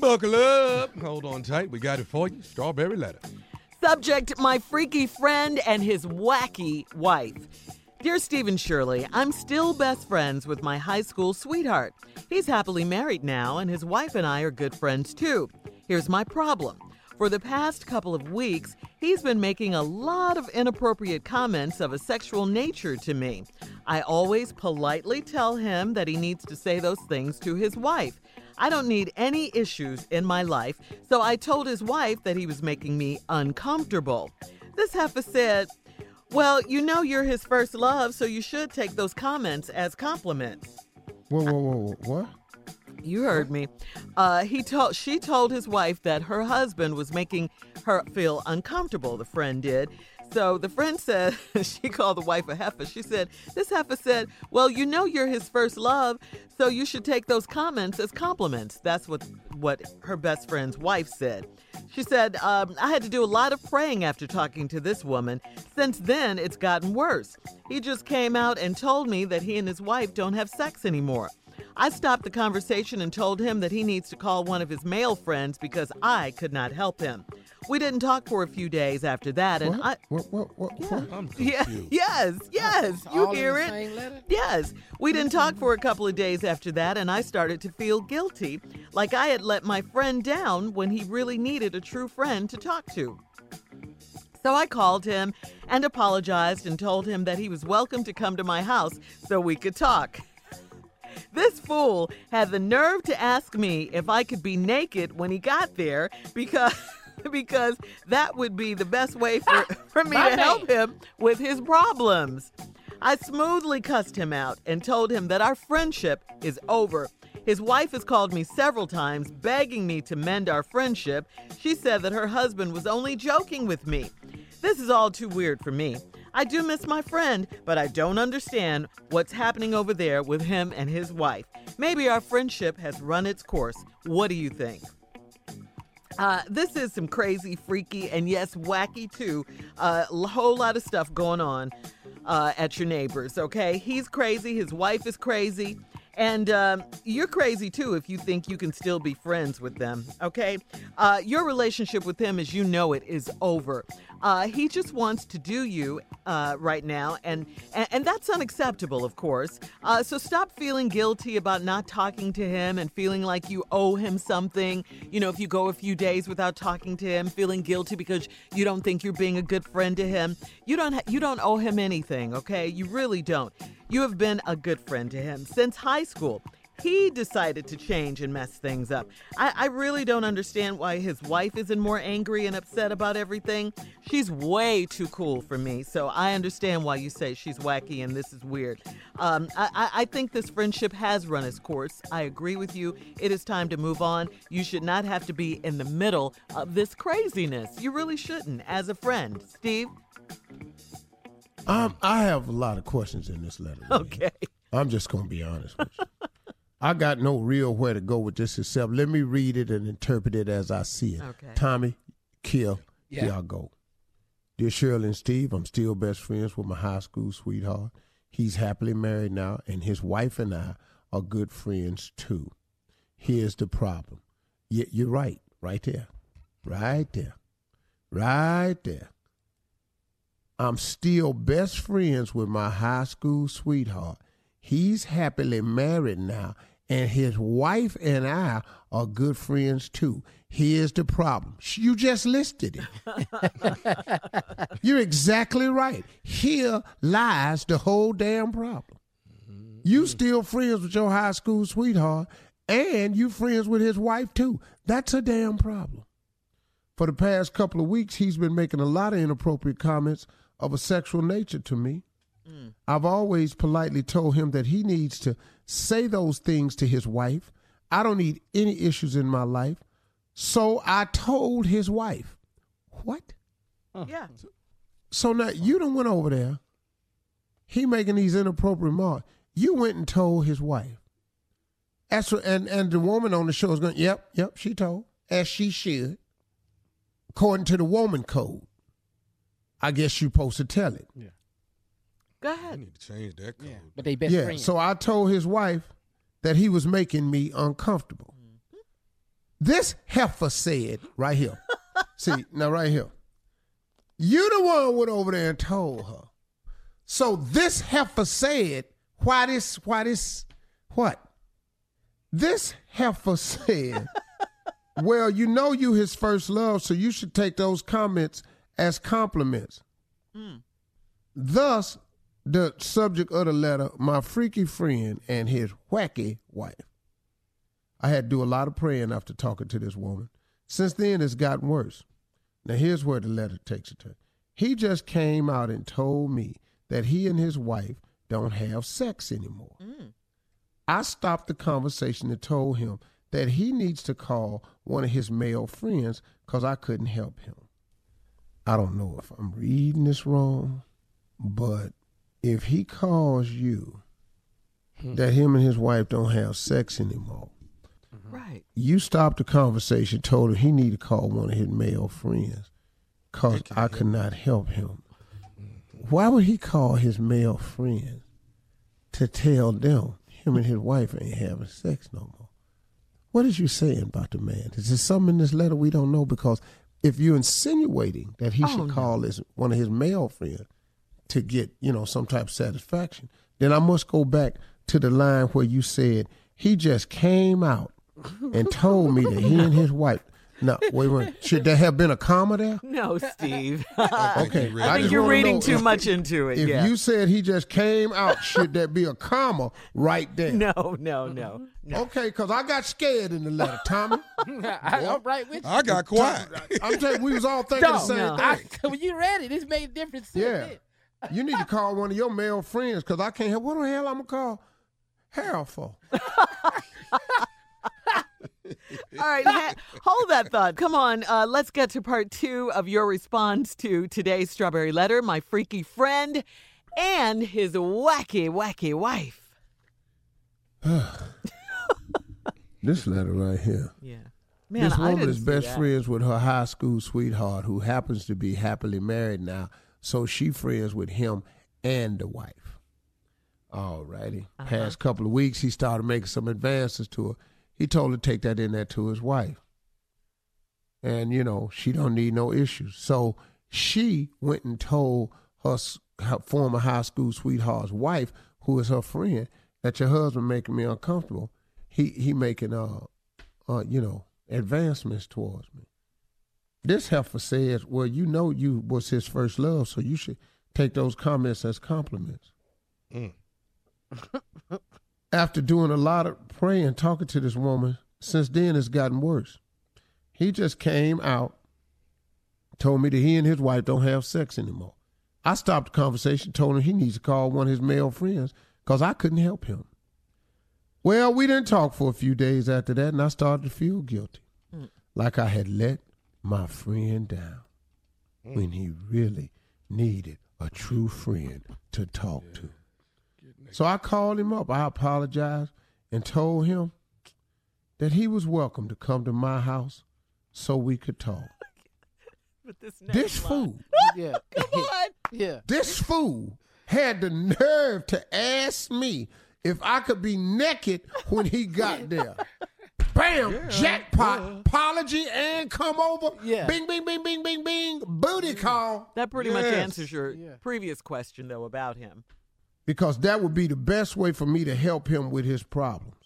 Buckle up. Hold on tight. We got it for you. Strawberry letter. Subject My freaky friend and his wacky wife. Dear Stephen Shirley, I'm still best friends with my high school sweetheart. He's happily married now, and his wife and I are good friends too. Here's my problem. For the past couple of weeks, he's been making a lot of inappropriate comments of a sexual nature to me. I always politely tell him that he needs to say those things to his wife. I don't need any issues in my life, so I told his wife that he was making me uncomfortable. This heifer said, Well, you know you're his first love, so you should take those comments as compliments. Whoa, whoa, whoa, whoa. what? You heard me. Uh, he told she told his wife that her husband was making her feel uncomfortable. The friend did. So the friend said she called the wife a heifer. She said this heifer said, "Well, you know you're his first love, so you should take those comments as compliments." That's what what her best friend's wife said. She said, um, "I had to do a lot of praying after talking to this woman. Since then, it's gotten worse. He just came out and told me that he and his wife don't have sex anymore." I stopped the conversation and told him that he needs to call one of his male friends because I could not help him. We didn't talk for a few days after that, and What? I. What, what, what, Yeah. what? I'm Yeah, confused. yes, oh, yes, you all hear the it. same letter? Yes, we didn't talk for a couple of days after that, and I started to feel guilty, like I had let my friend down when he really needed a true friend to talk to. So I called him and apologized and told him that he was welcome to come to my house so we could talk. This fool had the nerve to ask me if I could be naked when he got there because because that would be the best way for, for me My to help him with his problems. I smoothly cussed him out and told him that our friendship is over. His wife has called me several times begging me to mend our friendship. She said that her husband was only joking with me. This is all too weird for me. I do miss my friend, but I don't understand what's happening over there with him and his wife. Maybe our friendship has run its course. What do you think? Uh, this is some crazy, freaky, and yes, wacky too. A uh, whole lot of stuff going on uh, at your neighbors, okay? He's crazy, his wife is crazy, and um, you're crazy too if you think you can still be friends with them, okay? Uh, your relationship with him, as you know it, is over. Uh, he just wants to do you uh, right now, and, and and that's unacceptable, of course. Uh, so stop feeling guilty about not talking to him and feeling like you owe him something. You know, if you go a few days without talking to him, feeling guilty because you don't think you're being a good friend to him. You don't ha- you don't owe him anything, okay? You really don't. You have been a good friend to him since high school. He decided to change and mess things up. I, I really don't understand why his wife isn't more angry and upset about everything. She's way too cool for me, so I understand why you say she's wacky and this is weird. Um, I, I think this friendship has run its course. I agree with you. It is time to move on. You should not have to be in the middle of this craziness. You really shouldn't, as a friend. Steve? Um, I have a lot of questions in this letter. Okay. I'm just gonna be honest with you. I got no real where to go with this except let me read it and interpret it as I see it. Okay. Tommy, Kill, Yeah. here I go. Dear Shirley and Steve, I'm still best friends with my high school sweetheart. He's happily married now, and his wife and I are good friends too. Here's the problem. Yeah, you're right, right there, right there, right there. I'm still best friends with my high school sweetheart. He's happily married now, and his wife and I are good friends too. Here's the problem. You just listed it. You're exactly right. Here lies the whole damn problem. You mm-hmm. still friends with your high school sweetheart, and you friends with his wife too. That's a damn problem. For the past couple of weeks, he's been making a lot of inappropriate comments of a sexual nature to me. Mm. I've always politely told him that he needs to say those things to his wife. I don't need any issues in my life. So I told his wife. What? Yeah. So now you done went over there. He making these inappropriate remarks. You went and told his wife. As for, and and the woman on the show is going. Yep, yep. She told as she should, according to the woman code. I guess you're supposed to tell it. Go I ahead. need to change that code. Yeah, but they best yeah. friends. So I told his wife that he was making me uncomfortable. Mm-hmm. This heifer said right here. See, now right here. You the one went over there and told her. So this heifer said, why this, why this, what? This heifer said, well, you know you his first love, so you should take those comments as compliments. Mm. Thus, the subject of the letter, my freaky friend and his wacky wife. I had to do a lot of praying after talking to this woman. Since then, it's gotten worse. Now, here's where the letter takes it to. He just came out and told me that he and his wife don't have sex anymore. Mm. I stopped the conversation and told him that he needs to call one of his male friends because I couldn't help him. I don't know if I'm reading this wrong, but if he calls you that him and his wife don't have sex anymore, Right. you stopped the conversation, told him he need to call one of his male friends because I could not help him. Why would he call his male friends to tell them him and his wife ain't having sex no more? What is you saying about the man? Is there something in this letter we don't know? Because if you're insinuating that he Oh, should no. call his one of his male friends to get, you know, some type of satisfaction, then I must go back to the line where you said he just came out and told me that he and his wife. No, wait, wait. Should there have been a comma there? No, Steve. Okay, you read I I think just you're reading too if- much into it. If yeah. you said he just came out, should there be a comma right there? no, no, no, no. Okay, because I got scared in the letter, Tommy. I, I'm right with you. I got quiet. I'm telling you, we was all thinking the same no. thing. I, when you read it, this made different sense. Yeah. You need to call one of your male friends because I can't help. What the hell I'm going to call Harold for? All right, ha- hold that thought. Come on, uh, let's get to part two of your response to today's strawberry letter. My freaky friend and his wacky, wacky wife. This letter right here. Yeah, man, this I woman is best friends with her high school sweetheart who happens to be happily married now. So she friends with him and the wife. All righty. Uh-huh. Past couple of weeks, he started making some advances to her. He told her to take that in there to his wife. And, you know, she don't need no issues. So she went and told her, her former high school sweetheart's wife, who is her friend, that your husband making me uncomfortable. He he making uh uh, you know, advancements towards me. This heifer says, well, you know you was his first love, so you should take those comments as compliments. Mm. After doing a lot of praying, talking to this woman, since then it's gotten worse. He just came out, told me that he and his wife don't have sex anymore. I stopped the conversation, told him he needs to call one of his male friends because I couldn't help him. Well, we didn't talk for a few days after that, and I started to feel guilty. Mm. Like I had let my friend down mm. when he really needed a true friend to talk to. So I called him up. I apologized and told him that he was welcome to come to my house so we could talk. But this This fool, Yeah. What? yeah. this fool had the nerve to ask me if I could be naked when he got there. Bam! jackpot! Uh-huh. Apology and come over. Yeah. Bing, bing, bing, bing, bing, bing. Booty call. That pretty much answers your Yeah. previous question, though, about him. Because that would be the best way for me to help him with his problems.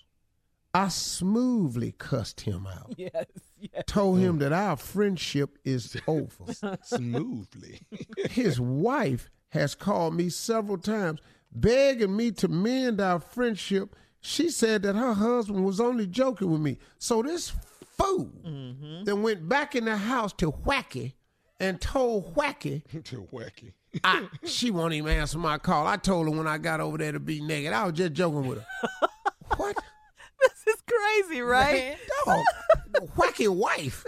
I smoothly cussed him out. Yes, yes. Told him that our friendship is over. Smoothly. His wife has called me several times begging me to mend our friendship. She said that her husband was only joking with me. So this fool mm-hmm. then went back in the house to Wacky and told Wacky to wacky. I, she won't even answer my call. I told her when I got over there to be naked. I was just joking with her. what? This is crazy, right? Dog, wacky wife.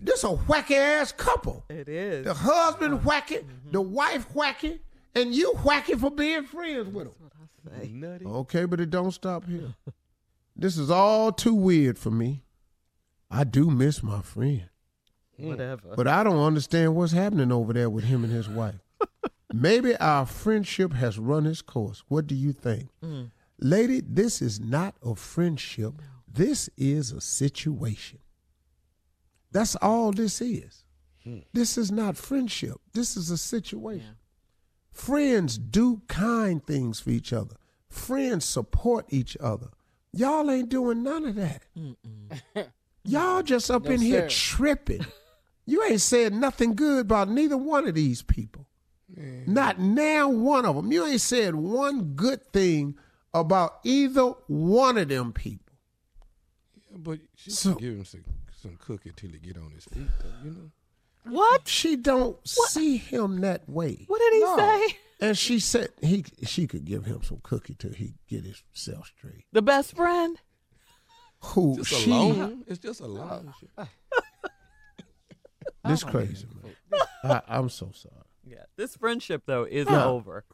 This a wacky ass couple. It is. The husband uh-huh. wacky, the mm-hmm. wife wacky, and you wacky for being friends with him. Nutty. Okay, but it don't stop here. this is all too weird for me. I do miss my friend, hmm. Whatever. but I don't understand what's happening over there with him and his wife. Maybe our friendship has run its course. What do you think? Hmm. Lady, this is not a friendship. this is a situation. That's all this is. Hmm. This is not friendship. This is a situation. Friends do kind things for each other. Friends support each other. Y'all ain't doing none of that. Y'all just up No, in here tripping. You ain't said nothing good about neither one of these people. Not now one of them. You ain't said one good thing about either one of them people. Yeah, but she So- give him some, some cookie till he get on his feet, though, you know? What? She don't see him that way. What did he No. say? And she said he she could give him some cookie till he get himself straight. The best friend? Who Just she a loan. It's just a loan. Uh, this crazy man. I, I'm so sorry. Yeah. This friendship though is No. over.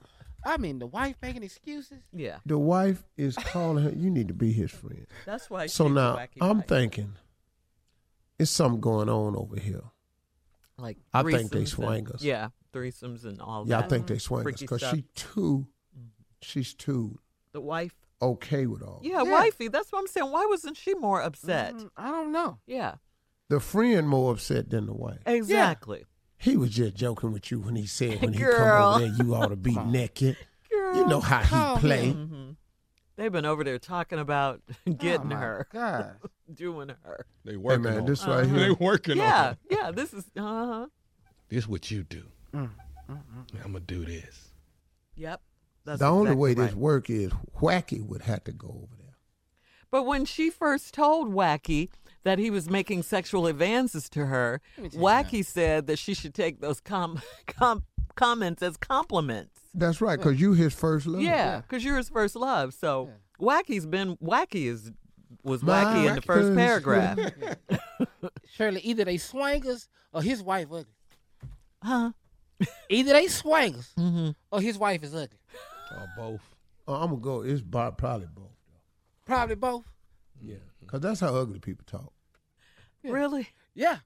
I mean, the wife making excuses. Yeah. The wife is calling her. You need to be his friend. That's why. So she's now wacky I'm wife. thinking, it's something going on over here. like I think they threesomes and- swingers. yeah, threesomes and all that. Yeah, I think they swingers because she too, she's too the wife. okay with all. Yeah, Yeah. wifey. That's what I'm saying. Why wasn't she more upset? Mm, I don't know. Yeah, The friend more upset than the wife. exactly. He was just joking with you when he said when he Girl. come over there you ought to be naked. Girl. You know how he play. hmm They've been over there talking about getting oh my her, God. doing her. They Hey working man, on this it. right They here. They working on Yeah, yeah. This is. Uh huh. This what you do. Mm, mm, mm, mm. I'm gonna do this. Yep. That's The only exactly way this work is Wacky would have to go over there. But when she first told Wacky that he was making sexual advances to her, Let me tell you Wacky said that she should take those com- com- comments as compliments. That's right, because you his first love. Yeah, because you're his first love. So Wacky's been Wacky is was My wacky in the first first paragraph. Shirley, either they swingers or his wife ugly. huh? Either they swingers Mm-hmm. or his wife is ugly. Or both. Uh, I'm gonna go. It's bo- probably both. Probably both. Yeah, because that's how ugly people talk. Really? Yeah.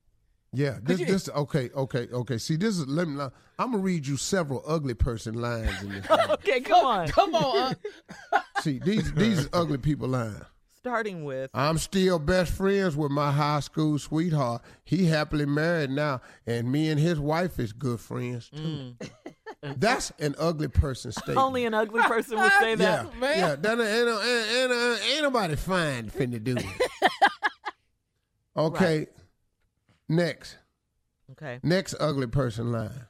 Yeah, this you- this okay, okay, okay. See, this is let me. I'm gonna read you several ugly person lines in this. Okay, come on. Come on. Uh, See, these these ugly people lines. Starting with I'm still best friends with my high school sweetheart. He happily married now, and me and his wife is good friends too. Mm. That's an ugly person statement. only an ugly person would say yeah, that. man. yeah. That ain't, ain't, ain't, ain't, ain't nobody fine finna do it. Okay, next. Okay. Next ugly person line.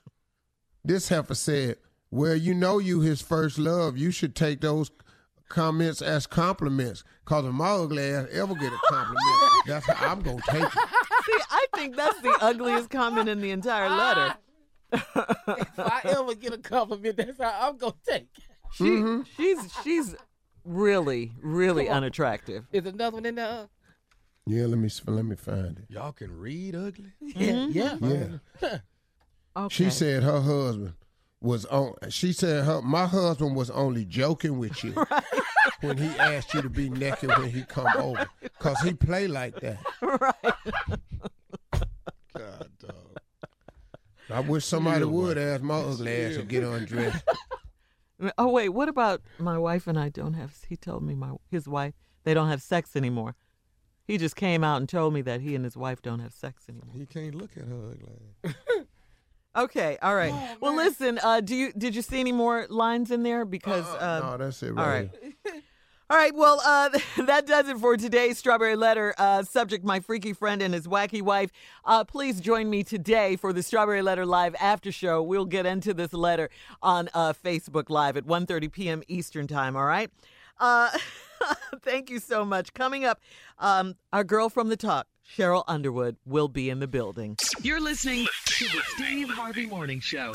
This heifer said, Well, you know you his first love. You should take those comments as compliments. Cause if my ugly ass ever get a compliment, that's how I'm gonna take it. See, I think that's the ugliest comment in the entire letter. if I ever get a compliment, that's how I'm gonna take. it. She, Mm-hmm. she's she's really really unattractive. Is another one in there? Yeah, let me let me find it. Y'all can read ugly. Yeah. Yeah. Yeah. Okay. She said her husband was on she said her my husband was only joking with you when he asked you to be naked when he come over. Cause he play like that. Right. God, dog. I wish somebody would ask my ugly ass to get undressed. Oh wait, what about my wife and I don't have? He told me my his wife they don't have sex anymore. He just came out and told me that he and his wife don't have sex anymore. He can't look at her ugly. Ass. Okay, all right. Oh, well, listen. Uh, do you did you see any more lines in there? Because uh, no, that's it all right. right. here. All right, well, uh, that does it for today's Strawberry Letter. Uh, subject, my freaky friend and his wacky wife. Uh, please join me today for the Strawberry Letter Live after show. We'll get into this letter on uh, Facebook Live at 1.30 p.m. Eastern Time, all right? Uh, thank you so much. Coming up, um, our girl from the talk, Sheryl Underwood, will be in the building. You're listening to the Steve Harvey Morning Show.